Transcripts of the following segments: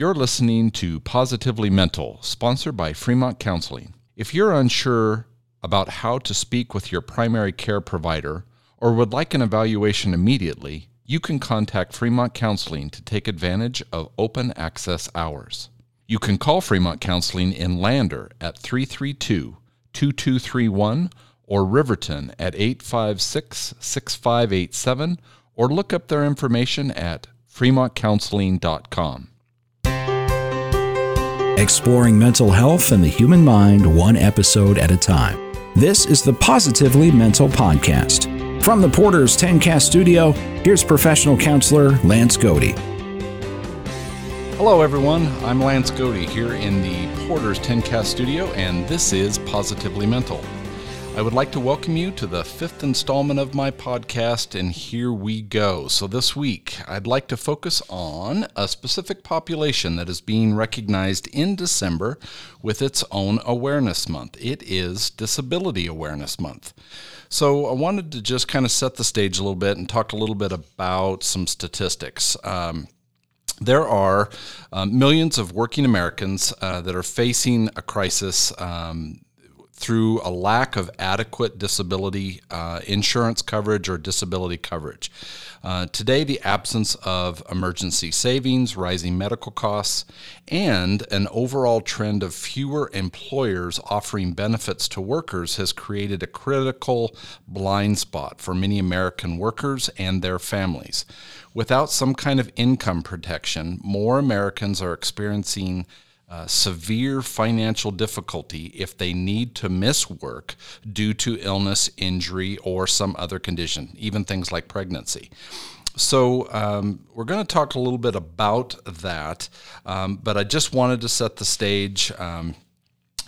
You're listening to Positively Mental, sponsored by Fremont Counseling. If you're unsure about how to speak with your primary care provider or would like an evaluation immediately, you can contact Fremont Counseling to take advantage of open access hours. You can call Fremont Counseling in Lander at 332 2231 or Riverton at 856 6587 or look up their information at fremontcounseling.com. Exploring mental health and the human mind one episode at a time. This is the Positively Mental Podcast. From the Porter's 10Cast studio, here's professional counselor Lance Goede. Hello, everyone. I'm Lance Goede here in the Porter's 10Cast studio, and this is Positively Mental. I would like to welcome you to the fifth installment of my podcast, and here we go. So, this week, I'd like to focus on a specific population that is being recognized in December with its own Awareness Month. It is Disability Awareness Month. So, I wanted to just kind of set the stage a little bit and talk a little bit about some statistics. Um, there are uh, millions of working Americans uh, that are facing a crisis um, through a lack of adequate disability uh, insurance coverage or disability coverage. Uh, today, the absence of emergency savings, rising medical costs, and an overall trend of fewer employers offering benefits to workers has created a critical blind spot for many American workers and their families. Without some kind of income protection, more Americans are experiencing uh, severe financial difficulty if they need to miss work due to illness, injury, or some other condition, even things like pregnancy. So, um, we're going to talk a little bit about that, um, but I just wanted to set the stage. Um,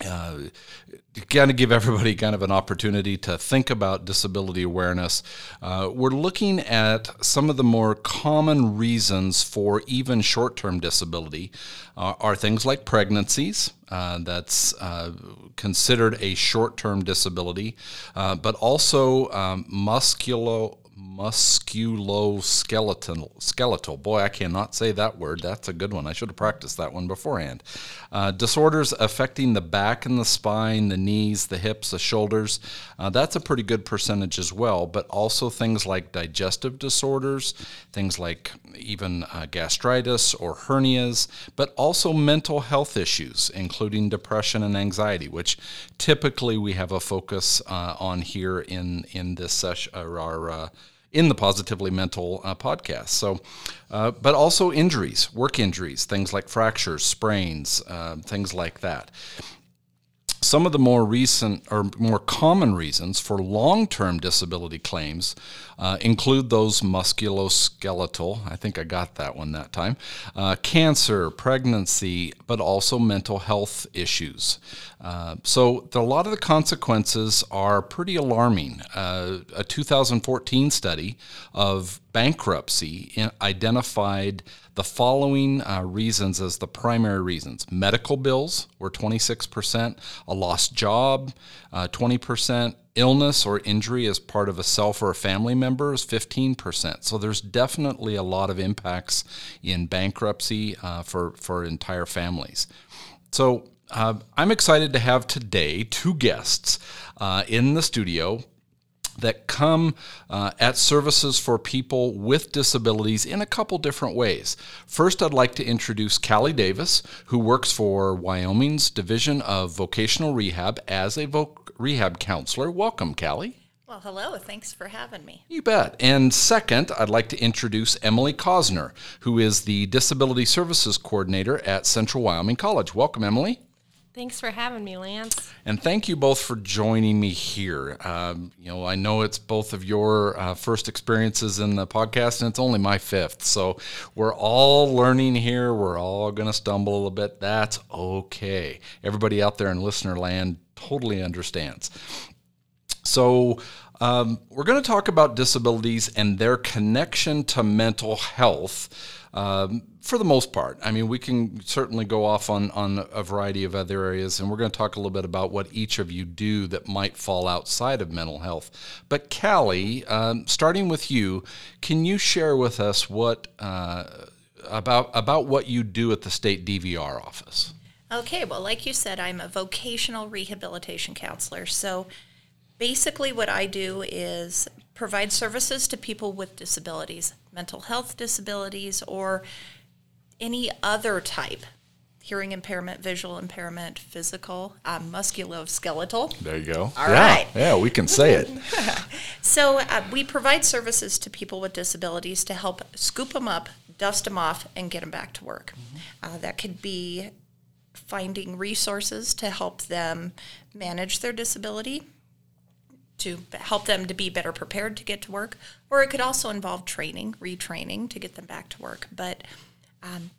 uh, kind of give everybody kind of an opportunity to think about disability awareness. Uh, we're looking at some of the more common reasons for even short term disability uh, are things like pregnancies. Uh, that's uh, considered a short term disability, uh, but also um, musculo musculoskeletal skeletal. Boy i cannot say that word. That's a good one. I should have practiced that one beforehand. Uh, disorders affecting the back and the spine the knees the hips the shoulders. Uh, that's a pretty good percentage as well but also things like digestive disorders things like even uh, gastritis or hernias but also mental health issues including depression and anxiety which typically we have a focus uh, on here in in this session or our uh, in the Positively Mental uh, podcast. So, uh, but also injuries, work injuries, things like fractures, sprains, uh, things like that. Some of the more recent or more common reasons for long term disability claims uh, include those musculoskeletal, I think I got that one that time, uh, cancer, pregnancy, but also mental health issues. Uh, so the, a lot of the consequences are pretty alarming. Uh, a 2014 study of bankruptcy identified the following uh, reasons as the primary reasons medical bills were 26%, a lost job, uh, 20%, illness or injury as part of a self or a family member is 15%. So there's definitely a lot of impacts in bankruptcy uh, for, for entire families. So uh, I'm excited to have today two guests uh, in the studio that come uh, at services for people with disabilities in a couple different ways. First, I'd like to introduce Callie Davis, who works for Wyoming's Division of Vocational Rehab as a voc- rehab counselor. Welcome, Callie. Well, hello. Thanks for having me. You bet. And second, I'd like to introduce Emily Cosner, who is the Disability Services Coordinator at Central Wyoming College. Welcome, Emily. Thanks for having me, Lance. And thank you both for joining me here. Um, you know, I know it's both of your uh, first experiences in the podcast, and it's only my fifth. So we're all learning here. We're all going to stumble a little bit. That's okay. Everybody out there in listener land totally understands. So, um, we're going to talk about disabilities and their connection to mental health. Um, for the most part. I mean, we can certainly go off on, on a variety of other areas, and we're going to talk a little bit about what each of you do that might fall outside of mental health. But, Callie, um, starting with you, can you share with us what uh, about about what you do at the state DVR office. Okay, well, like you said, I'm a vocational rehabilitation counselor. So basically, what I do is provide services to people with disabilities, mental health disabilities, or any other type hearing impairment, visual impairment, physical, um, musculoskeletal. There you go. All yeah, right. Yeah, we can say it. So uh, we provide services to people with disabilities to help scoop them up, dust them off, and get them back to work. Uh, that could be finding resources to help them manage their disability, to help them to be better prepared to get to work, or it could also involve training, retraining to get them back to work. But um,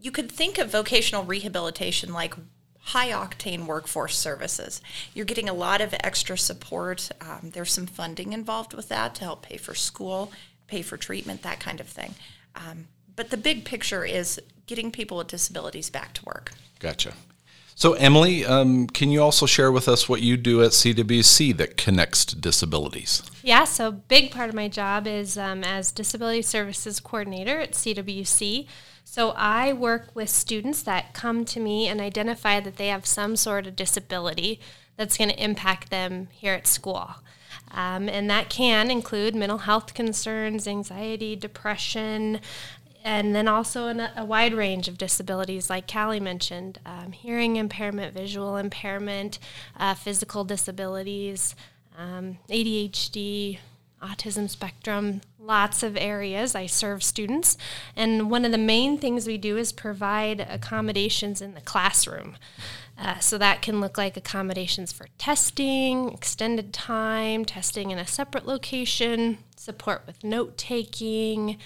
you could think of vocational rehabilitation like high octane workforce services. You're getting a lot of extra support. Um, there's some funding involved with that to help pay for school, pay for treatment, that kind of thing. Um, but the big picture is getting people with disabilities back to work. Gotcha. So, Emily, um, can you also share with us what you do at CWC that connects to disabilities? Yeah, so a big part of my job is um, as disability services coordinator at CWC. So I work with students that come to me and identify that they have some sort of disability that's going to impact them here at school. Um, and that can include mental health concerns, anxiety, depression, and then also an, a wide range of disabilities, like Callie mentioned um, hearing impairment, visual impairment, uh, physical disabilities, um, ADHD, autism spectrum, lots of areas. I serve students. And one of the main things we do is provide accommodations in the classroom. Uh, so that can look like accommodations for testing, extended time, testing in a separate location, support with note taking,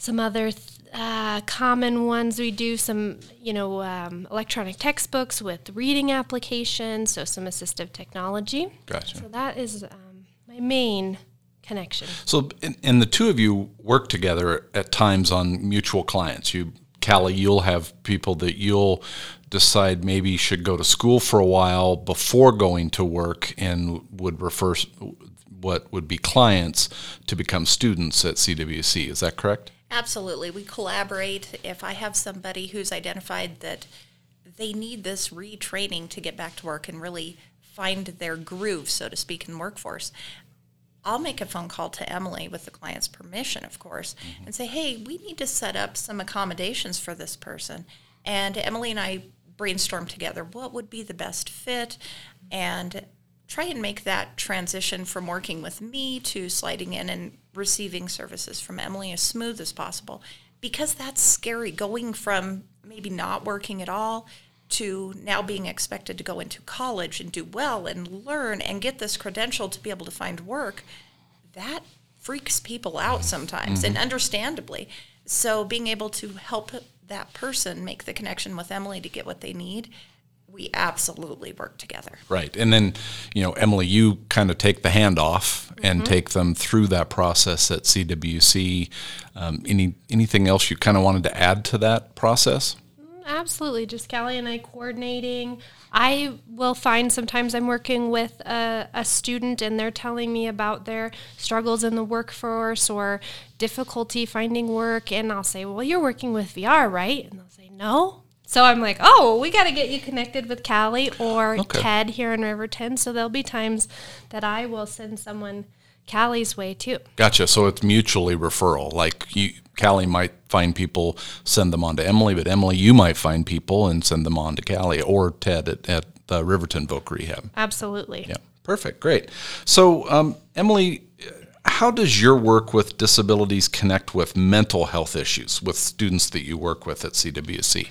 some other th- uh, common ones we do some you know um, electronic textbooks with reading applications so some assistive technology Gotcha. so that is um, my main connection So, and, and the two of you work together at times on mutual clients. You, Callie, you'll have people that you'll decide maybe should go to school for a while before going to work and would refer what would be clients to become students at CWC. Is that correct? Absolutely. We collaborate. If I have somebody who's identified that they need this retraining to get back to work and really find their groove, so to speak, in the workforce, I'll make a phone call to Emily with the client's permission, of course, mm-hmm. and say, hey, we need to set up some accommodations for this person. And Emily and I brainstorm together what would be the best fit and try and make that transition from working with me to sliding in and receiving services from Emily as smooth as possible. Because that's scary going from maybe not working at all to now being expected to go into college and do well and learn and get this credential to be able to find work, that freaks people out sometimes and mm-hmm. understandably. So being able to help that person make the connection with Emily to get what they need, we absolutely work together. Right. And then, you know, Emily, you kind of take the handoff and take them through that process at CWC. Um, any anything else you kind of wanted to add to that process? Absolutely. Just Callie and I coordinating. I will find sometimes I'm working with a, a student and they're telling me about their struggles in the workforce or difficulty finding work. And I'll say, Well, you're working with VR, right? And they'll say, No. So I'm like, Oh, well, we got to get you connected with Callie or Okay. Ted here in Riverton. So there'll be times that I will send someone Callie's way too. Gotcha. So it's mutually referral. Like you, Callie might find people, send them on to Emily, but Emily, you might find people and send them on to Callie or Ted at, at the Riverton Voc Rehab. Absolutely. Yeah. Perfect. Great. So, um, Emily, how does your work with disabilities connect with mental health issues with students that you work with at CWC?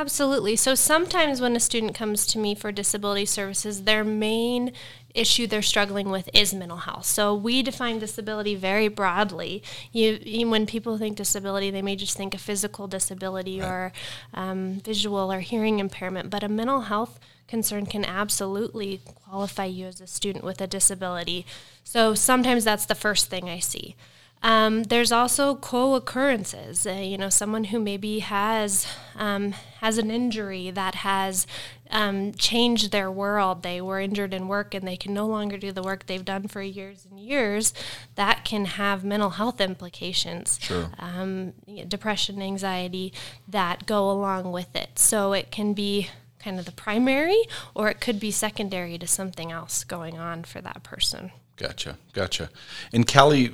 Absolutely. So sometimes when a student comes to me for disability services, their main issue they're struggling with is mental health. So we define disability very broadly. You, when people think disability, they may just think a physical disability or um, visual or hearing impairment, but a mental health concern can absolutely qualify you as a student with a disability. So sometimes that's the first thing I see. Um, there's also co-occurrences. Uh, you know, someone who maybe has um, has an injury that has um, changed their world. They were injured in work and they can no longer do the work they've done for years and years. That can have mental health implications. Sure. Um, depression, anxiety that go along with it. So it can be kind of the primary, or it could be secondary to something else going on for that person. Gotcha, gotcha. And Callie,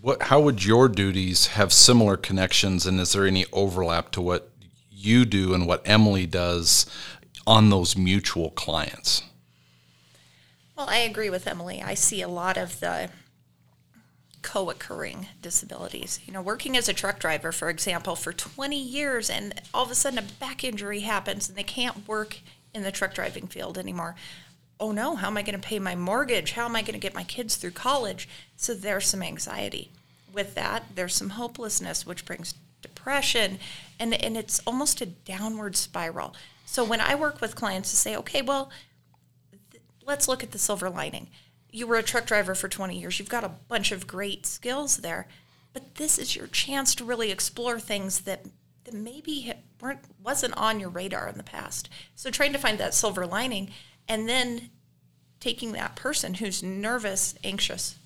what, how would your duties have similar connections, and is there any overlap to what you do and what Emily does on those mutual clients? Well, I agree with Emily. I see a lot of the co-occurring disabilities. You know, working as a truck driver, for example, for 20 years, and all of a sudden a back injury happens, and they can't work in the truck driving field anymore. Oh no, how am I going to pay my mortgage? How am I going to get my kids through college? So there's some anxiety. With that, there's some hopelessness, which brings depression, and and it's almost a downward spiral. So when I work with clients to say, okay, well, th- let's look at the silver lining you were a truck driver for 20 years. You've got a bunch of great skills there, but this is your chance to really explore things that that maybe weren't wasn't on your radar in the past. So trying to find that silver lining and then taking that person who's nervous, anxious,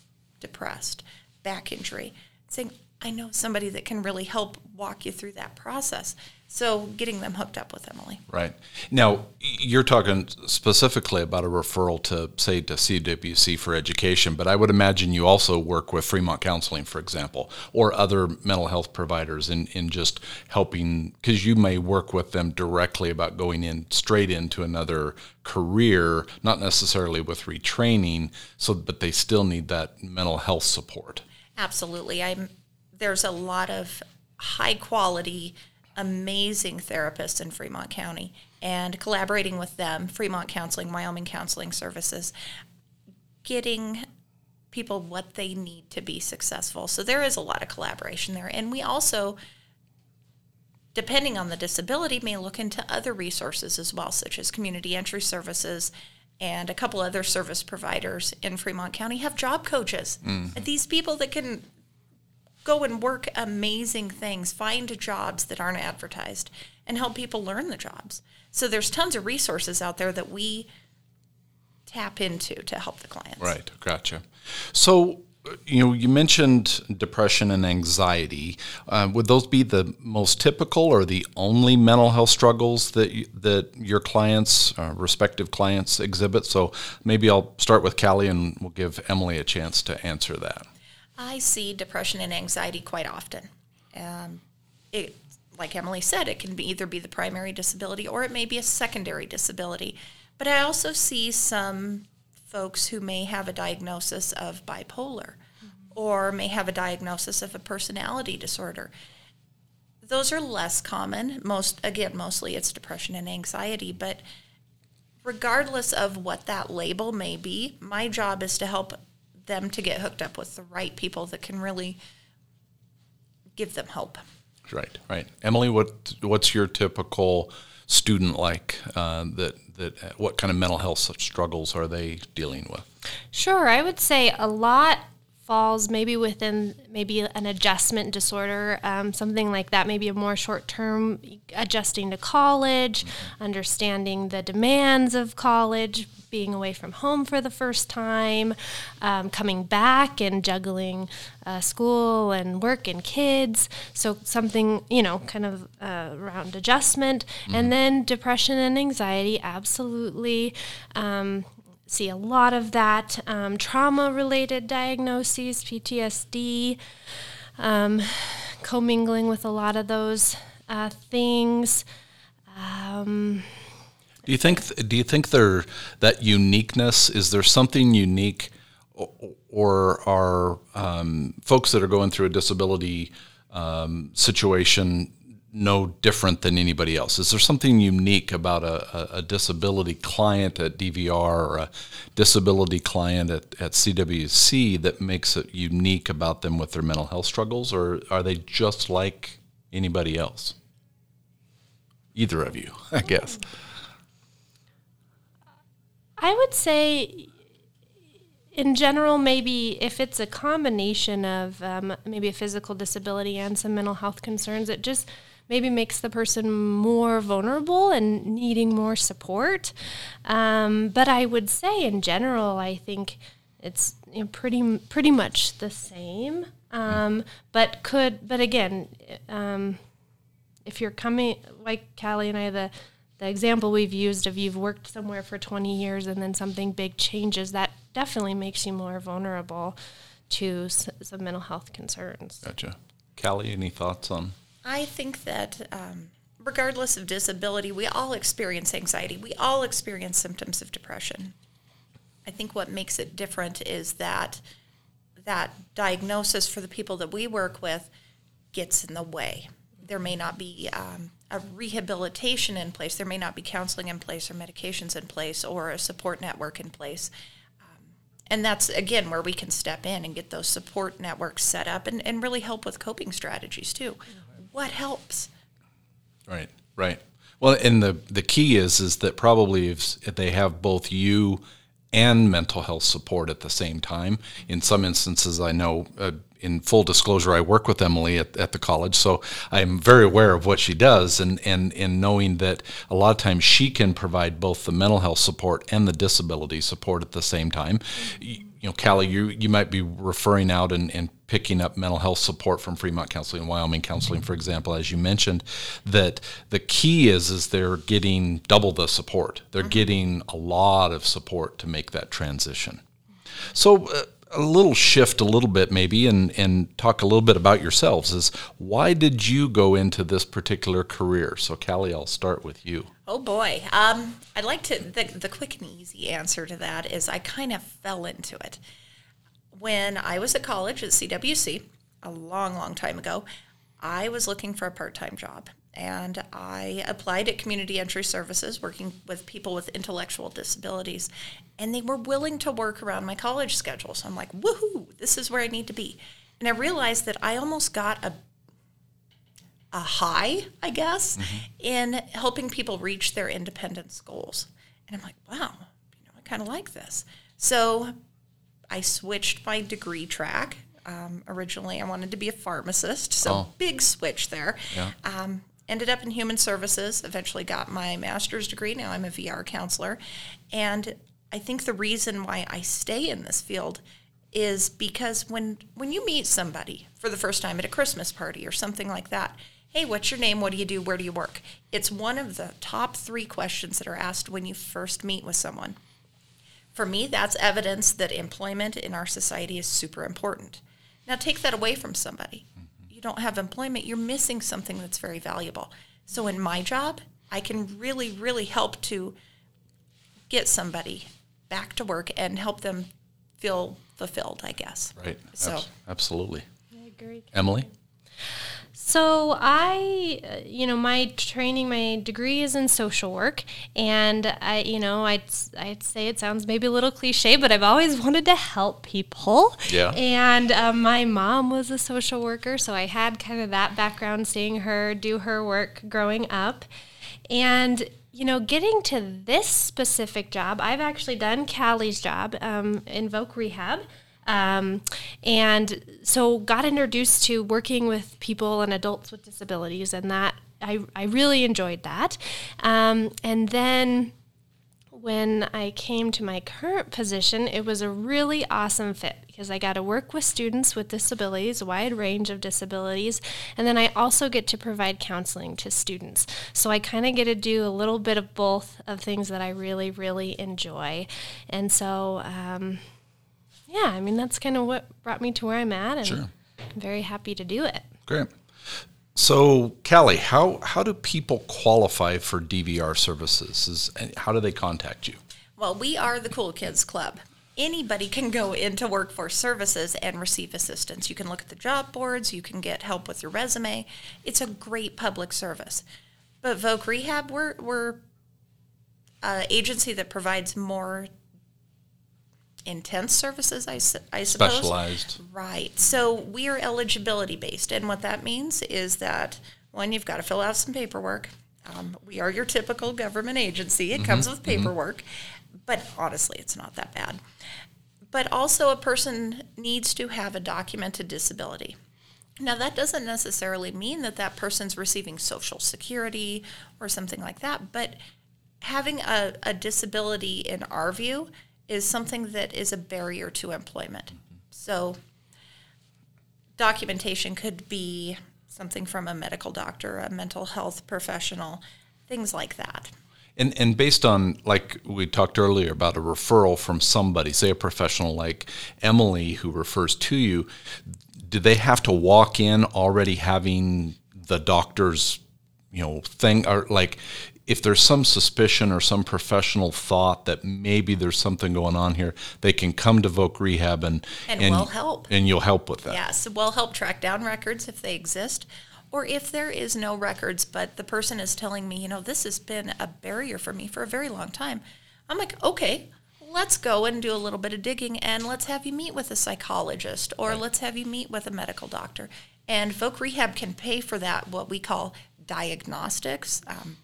depressed, back injury, saying, I know somebody that can really help walk you through that process. So getting them hooked up with Emily. Right. Now, you're talking specifically about a referral to, say, to CWC for education, but I would imagine you also work with Fremont Counseling, for example, or other mental health providers in, in just helping, because you may work with them directly about going in straight into another career, not necessarily with retraining, so but they still need that mental health support. Absolutely. I'm there's a lot of high quality amazing therapists in Fremont County and collaborating with them, Fremont Counseling, Wyoming Counseling Services, getting people what they need to be successful. So there is a lot of collaboration there. And we also, depending on the disability, may look into other resources as well, such as community entry services. And a couple other service providers in Fremont County have job coaches. Mm. These people that can go and work amazing things, find jobs that aren't advertised, and help people learn the jobs. So there's tons of resources out there that we tap into to help the clients. Right, gotcha. So you know, you mentioned depression and anxiety. Uh, would those be the most typical or the only mental health struggles that you, that your clients, uh, respective clients, exhibit? So maybe I'll start with Callie, and we'll give Emily a chance to answer that. I see depression and anxiety quite often. Um, it, like Emily said, it can be either be the primary disability or it may be a secondary disability. But I also see some folks who may have a diagnosis of bipolar mm-hmm. or may have a diagnosis of a personality disorder. Those are less common. Most again, mostly it's depression and anxiety, but regardless of what that label may be, my job is to help them to get hooked up with the right people that can really give them hope. Right, right. Emily, what what's your typical student like? Uh, that that what kind of mental health struggles are they dealing with? Sure, I would say a lot falls maybe within maybe an adjustment disorder, um, something like that, maybe a more short term adjusting to college, mm-hmm. understanding the demands of college, being away from home for the first time, um, coming back and juggling uh, school and work and kids. So, something, you know, kind of uh, around adjustment. Mm-hmm. And then depression and anxiety, absolutely. Um, see a lot of that. Um, trauma related diagnoses, PTSD, um, commingling with a lot of those uh, things. Um, do you think? Do you think there that uniqueness is there something unique, or are um, folks that are going through a disability um, situation no different than anybody else? Is there something unique about a, a, disability client at DVR or a disability client at, at CWC that makes it unique about them with their mental health struggles, or are they just like anybody else? Either of you, I guess. I would say in general, maybe if it's a combination of um, maybe a physical disability and some mental health concerns, it just maybe makes the person more vulnerable and needing more support. Um, but I would say, in general, I think it's you know, pretty pretty much the same. Um, but could but again, um, if you're coming like Callie and I, the the example we've used of you've worked somewhere for 20 years and then something big changes, that definitely makes you more vulnerable to some mental health concerns. Gotcha. Callie, any thoughts on? I think that um, regardless of disability, we all experience anxiety. We all experience symptoms of depression. I think what makes it different is that that diagnosis for the people that we work with gets in the way. There may not be um, a rehabilitation in place. There may not be counseling in place or medications in place or a support network in place. Um, and that's, again, where we can step in and get those support networks set up and, and really help with coping strategies too. What helps? Right, right. Well, and the, the key is is that probably if, they have both you and mental health support at the same time. In some instances, I know uh, in full disclosure, I work with Emily at, at the college, so I'm very aware of what she does, and, and, and knowing that a lot of times she can provide both the mental health support and the disability support at the same time. You, you know, Callie, you, you might be referring out and, and picking up mental health support from Fremont Counseling and Wyoming Counseling, for example, as you mentioned, that the key is is they're getting double the support. They're mm-hmm. getting a lot of support to make that transition. So, uh, a little shift a little bit maybe and, and talk a little bit about yourselves is why did you go into this particular career so callie i'll start with you oh boy um, i'd like to the, the quick and easy answer to that is i kind of fell into it when i was at college at cwc a long long time ago i was looking for a part-time job and I applied at Community Entry Services, working with people with intellectual disabilities, and they were willing to work around my college schedule. So I'm like, woohoo, this is where I need to be. And I realized that I almost got a a high, I guess, mm-hmm. in helping people reach their independence goals. And I'm like, wow, you know, I kind of like this. So I switched my degree track. Um, originally, I wanted to be a pharmacist, so oh. big switch there. Yeah. Um, ended up in human services, eventually got my master's degree. Now I'm a VR counselor. And I think the reason why I stay in this field is because when when you meet somebody for the first time at a Christmas party or something like that, hey, what's your name? What do you do? Where do you work? It's one of the top 3 questions that are asked when you first meet with someone. For me, that's evidence that employment in our society is super important. Now take that away from somebody mm-hmm. You don't have employment, you're missing something that's very valuable. So in my job, I can really, really help to get somebody back to work and help them feel fulfilled, I guess. Right. So absolutely. I agree. Emily? So I, uh, you know, my training, my degree is in social work, and I, you know, I'd I'd say it sounds maybe a little cliche, but I've always wanted to help people. Yeah. And um, my mom was a social worker, so I had kind of that background, seeing her do her work growing up, and you know, getting to this specific job, I've actually done Callie's job, um, in Voc Rehab. Um, and so got introduced to working with people and adults with disabilities, and that I, I really enjoyed that. Um, and then when I came to my current position, it was a really awesome fit because I got to work with students with disabilities, a wide range of disabilities, and then I also get to provide counseling to students. So I kind of get to do a little bit of both of things that I really, really enjoy. And so, um, yeah, I mean, that's kind of what brought me to where I'm at, and sure. I'm very happy to do it. Great. So, Callie, how, how do people qualify for DVR services? Is, how do they contact you? Well, we are the Cool Kids Club. Anybody can go into workforce services and receive assistance. You can look at the job boards, you can get help with your resume. It's a great public service. But Voc Rehab, we're, we're an agency that provides more intense services, I, I suppose. Specialized. Right. So we are eligibility based. And what that means is that, one, you've got to fill out some paperwork. Um, we are your typical government agency, it mm-hmm. comes with mm-hmm. paperwork. Mm-hmm. But honestly, it's not that bad. but also a person needs to have a documented disability. Now, that doesn't necessarily mean that that person's receiving Social Security or something like that, but having a, a disability, in our view, is something that is a barrier to employment. So, documentation could be something from a medical doctor, a mental health professional, things like that. And, and based on, like we talked earlier about a referral from somebody, say a professional like Emily who refers to you, do they have to walk in already having the doctor's, you know, thing? Or like, if there's some suspicion or some professional thought that maybe there's something going on here, they can come to Voc Rehab and And we'll help. and you'll help with that. Yes, we'll help track down records if they exist. Or if there is no records, but the person is telling me, you know, this has been a barrier for me for a very long time. I'm like, okay, let's go and do a little bit of digging and let's have you meet with a psychologist or let's have you meet with a medical doctor. And Voc Rehab can pay for that, what we call diagnostics, um,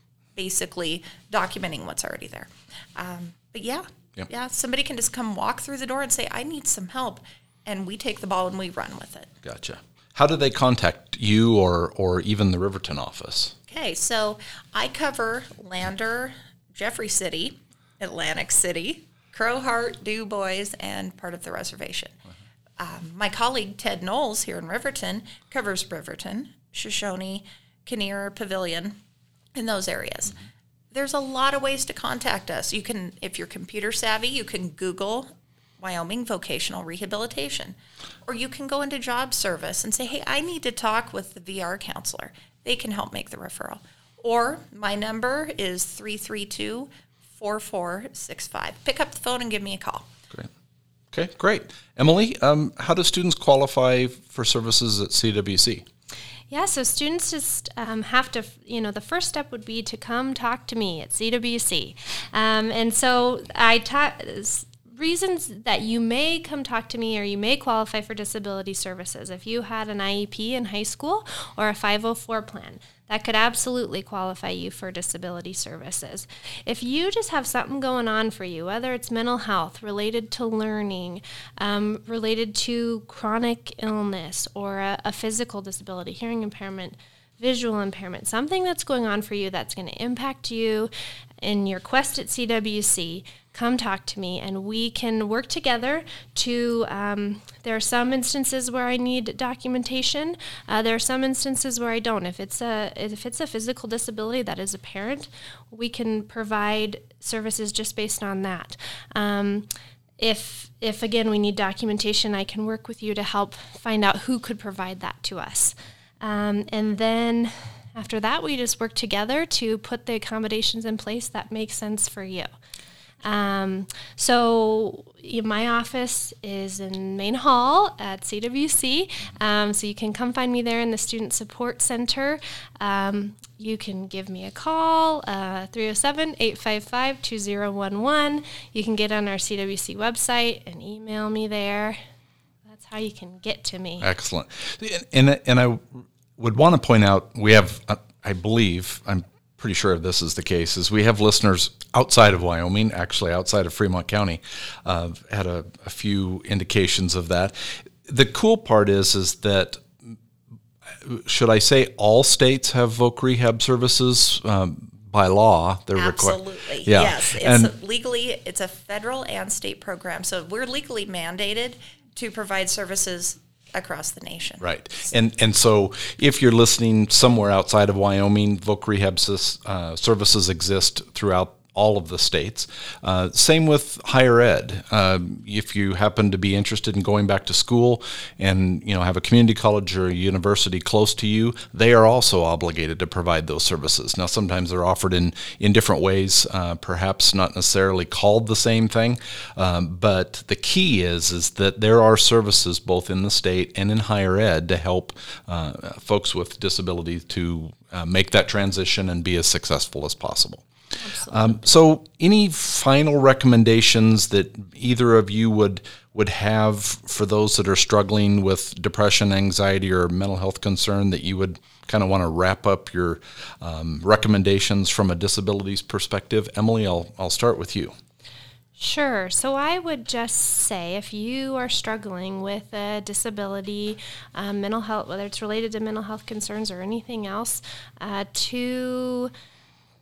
basically documenting what's already there. Um, but yeah, Yep. yeah, somebody can just come walk through the door and say, I need some help. And we take the ball and we run with it. Gotcha. How do they contact you or, or even the Riverton office? Okay, so I cover Lander, Jeffrey City, Atlantic City, Crowheart, Dubois, and part of the reservation. Um, my colleague Ted Knowles here in Riverton covers Riverton, Shoshone, Kinnear, Pavillion, in those areas. There's a lot of ways to contact us. You can, if you're computer savvy, you can Google Wyoming Vocational Rehabilitation. Or you can go into job service and say, hey, I need to talk with the VR counselor. They can help make the referral. Or my number is 332 4465. Pick up the phone and give me a call. Great. Okay, great. Emily, um, how do students qualify for services at CWC? Yeah, so students just um, have to, you know, the first step would be to come talk to me at CWC. Um, and so I talk reasons that you may come talk to me or you may qualify for disability services. If you had an IEP in high school or a 504 plan, that could absolutely qualify you for disability services. If you just have something going on for you, whether it's mental health, related to learning, um, related to chronic illness, or a, a physical disability, hearing impairment, visual impairment, something that's going on for you that's going to impact you in your quest at CWC, come talk to me and we can work together to. Um, there are some instances where I need documentation. Uh, there are some instances where I don't. If it's a if it's a physical disability that is apparent, we can provide services just based on that. Um, if if again we need documentation, I can work with you to help find out who could provide that to us. Um, and then after that, we just work together to put the accommodations in place that make sense for you. Um, so my office is in Main Hall at CWC. Um, so you can come find me there in the Student Support Center. Um, you can give me a call, uh, 307 855 2011. You can get on our CWC website and email me there. That's how you can get to me. Excellent. And, and I would want to point out we have, uh, I believe, I'm pretty sure this is the case, is we have listeners outside of Wyoming, actually outside of Fremont County. Uh, had a, a few indications of that. The cool part is, is that should I say all states have voc rehab services um, by law? They're requi- Absolutely. Yeah. Yes. It's and a legally it's a federal and state program. So we're legally mandated to provide services across the nation. Right. And and so if you're listening somewhere outside of Wyoming, voc rehab uh, services exist throughout all of the states. Uh, same with higher ed. Um, if you happen to be interested in going back to school and you know have a community college or a university close to you, they are also obligated to provide those services. Now, sometimes they're offered in in different ways, uh, perhaps not necessarily called the same thing, um, but the key is is that there are services both in the state and in higher ed to help uh, folks with disabilities to uh, make that transition and be as successful as possible. Um, so, any final recommendations that either of you would would have for those that are struggling with depression, anxiety, or mental health concern that you would kind of want to wrap up your um, recommendations from a disabilities perspective? Emily, I'll I'll start with you. Sure. So I would just say if you are struggling with a disability, um, mental health, whether it's related to mental health concerns or anything else, uh, to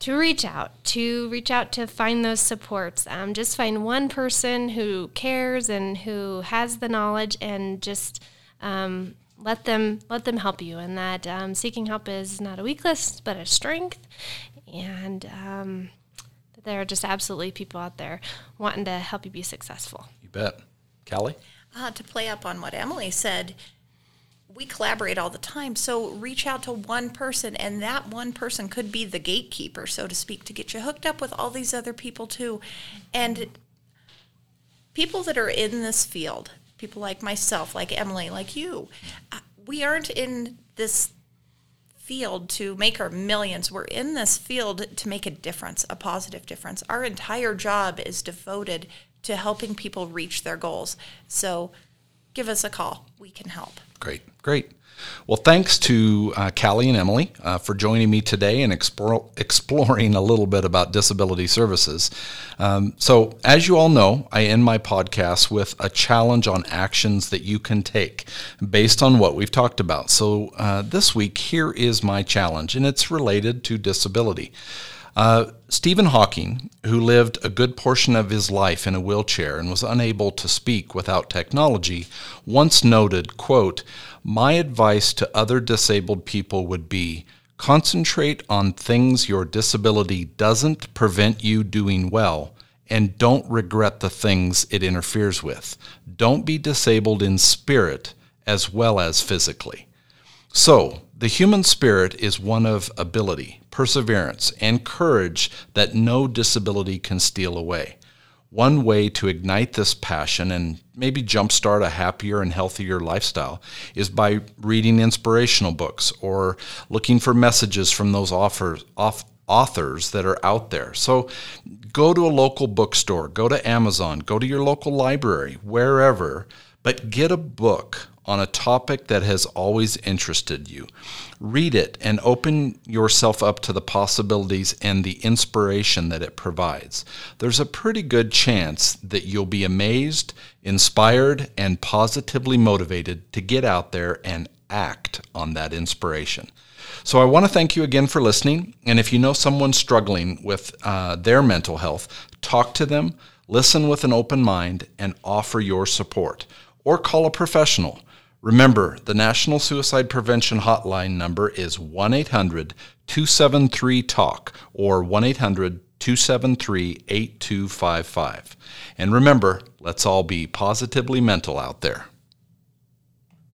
to reach out, to reach out to find those supports. Um, just find one person who cares and who has the knowledge, and just um, let them let them help you. And that um, seeking help is not a weakness, but a strength. And um, there are just absolutely people out there wanting to help you be successful. You bet. Callie? Uh, to play up on what Emily said, we collaborate all the time. So reach out to one person, and that one person could be the gatekeeper, so to speak, to get you hooked up with all these other people too. And people that are in this field, people like myself, like Emily, like you, uh, we aren't in this field to make our millions. We're in this field to make a difference, a positive difference. Our entire job is devoted to helping people reach their goals. So give us a call. We can help. Great, great. Well, thanks to uh, Callie and Emily uh, for joining me today and explore, exploring a little bit about disability services. Um, so, as you all know, I end my podcast with a challenge on actions that you can take based on what we've talked about. So, uh, this week, here is my challenge, and it's related to disability. Uh, Stephen Hawking, who lived a good portion of his life in a wheelchair and was unable to speak without technology, once noted, quote, "My advice to other disabled people would be concentrate on things your disability doesn't prevent you doing well and don't regret the things it interferes with. Don't be disabled in spirit as well as physically." So, the human spirit is one of ability, perseverance, and courage that no disability can steal away. One way to ignite this passion and maybe jumpstart a happier and healthier lifestyle is by reading inspirational books or looking for messages from those offers, off, authors that are out there. So go to a local bookstore, go to Amazon, go to your local library, wherever, but get a book on a topic that has always interested you. Read it and open yourself up to the possibilities and the inspiration that it provides. There's a pretty good chance that you'll be amazed, inspired, and positively motivated to get out there and act on that inspiration. So I want to thank you again for listening. And if you know someone struggling with uh, their mental health, talk to them, listen with an open mind, and offer your support. Or call a professional. Remember, the National Suicide Prevention Hotline number is 1 800 273 TALK or 1 800 273 8255. And remember, let's all be positively mental out there.